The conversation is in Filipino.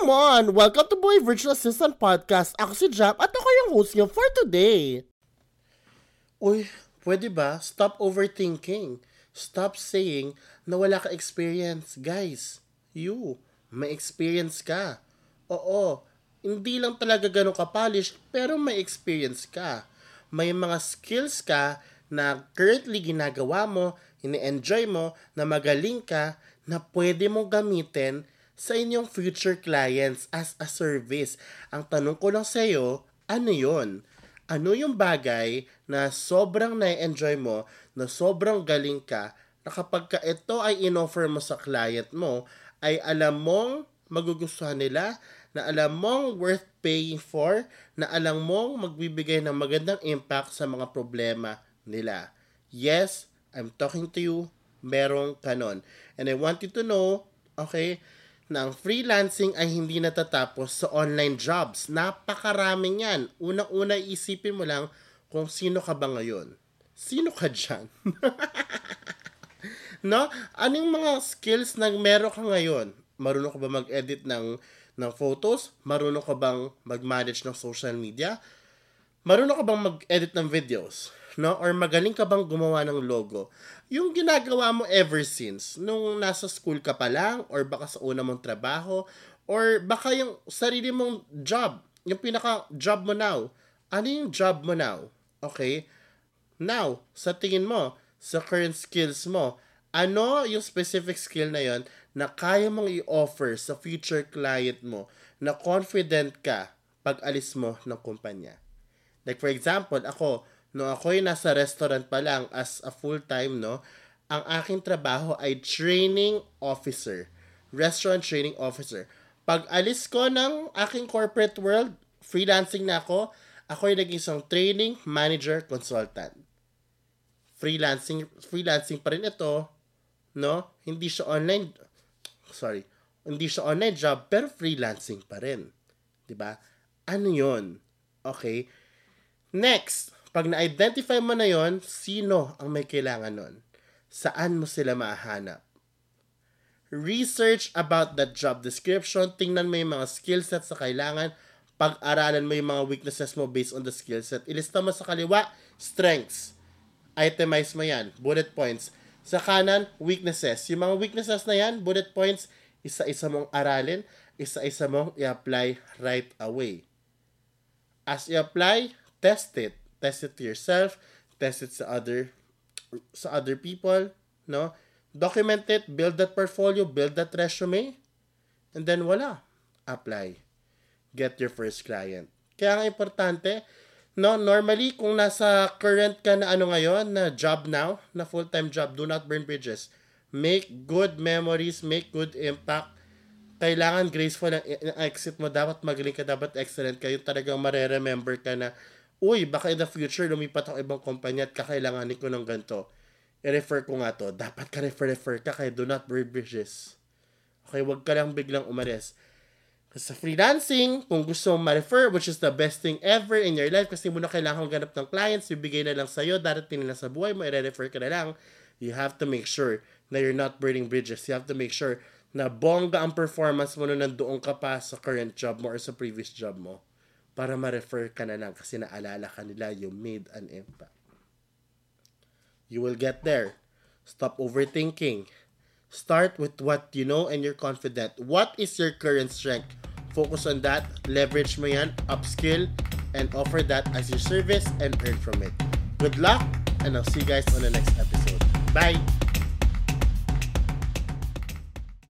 Come on! Welcome to Boy Virtual Assistant Podcast. Ako si Jam at ako yung host niyo for today. Uy, pwede ba? Stop overthinking. Stop saying na wala ka experience. Guys, you, may experience ka. Oo, hindi lang talaga ganun ka-polish, pero may experience ka. May mga skills ka na currently ginagawa mo, ini-enjoy mo, na magaling ka, na pwede mong gamitin sa inyong future clients as a service. Ang tanong ko lang sa iyo, ano yon? Ano yung bagay na sobrang na-enjoy mo, na sobrang galing ka, na kapag ka ito ay inoffer mo sa client mo, ay alam mong magugustuhan nila, na alam mong worth paying for, na alam mong magbibigay ng magandang impact sa mga problema nila. Yes, I'm talking to you, merong kanon. And I want you to know, okay, ang freelancing ay hindi natatapos sa online jobs. Napakaraming yan. Unang-una isipin mo lang kung sino ka ba ngayon. Sino ka dyan? no? Anong mga skills na meron ka ngayon? Marunong ka ba mag-edit ng, ng photos? Marunong ka bang mag-manage ng social media? Marunong ka bang mag-edit ng videos? No? Or magaling ka bang gumawa ng logo? Yung ginagawa mo ever since, nung nasa school ka pa lang, or baka sa una mong trabaho, or baka yung sarili mong job, yung pinaka-job mo now. Ano yung job mo now? Okay? Now, sa tingin mo, sa current skills mo, ano yung specific skill na yon na kaya mong i-offer sa future client mo na confident ka pag alis mo ng kumpanya. Like for example, ako, no ako'y nasa restaurant pa lang as a full-time, no, ang aking trabaho ay training officer. Restaurant training officer. Pag alis ko ng aking corporate world, freelancing na ako, ako ay naging isang training manager consultant. Freelancing, freelancing pa rin ito, no? Hindi siya online, sorry, hindi siya online job, pero freelancing pa rin. ba? Ano 'yon? Okay? Next, pag na-identify mo na yon, sino ang may kailangan nun? Saan mo sila mahanap? Research about that job description, tingnan mo yung mga skill sets sa kailangan, pag-aralan mo yung mga weaknesses mo based on the skill set. Ilista mo sa kaliwa, strengths. Itemize mo yan, bullet points. Sa kanan, weaknesses. Yung mga weaknesses na yan, bullet points, isa-isa mong aralin, isa-isa mong i-apply right away. As i-apply, test it test it to yourself, test it sa other sa other people, no? Document it, build that portfolio, build that resume, and then wala, apply. Get your first client. Kaya ang importante, no, normally kung nasa current ka na ano ngayon, na job now, na full-time job, do not burn bridges. Make good memories, make good impact. Kailangan graceful ang exit mo. Dapat magaling ka, dapat excellent ka. Yung talagang mareremember ka na uy, baka in the future lumipat ako ibang kumpanya at kakailanganin ko ng ganito. I-refer ko nga to. Dapat ka refer-refer ka kaya do not burn bridges. Okay, wag ka lang biglang umalis. Kasi sa freelancing, kung gusto mong ma-refer, which is the best thing ever in your life, kasi mo na kailangan ganap ng clients, bibigay na lang sa'yo, darating na sa buhay mo, i-refer ka na lang, you have to make sure na you're not burning bridges. You have to make sure na bongga ang performance mo nung nandoon ka pa sa current job mo or sa previous job mo para ma-refer ka na lang kasi naalala ka nila you made an impact. You will get there. Stop overthinking. Start with what you know and you're confident. What is your current strength? Focus on that, leverage mo yan, upskill, and offer that as your service and earn from it. Good luck, and I'll see you guys on the next episode. Bye!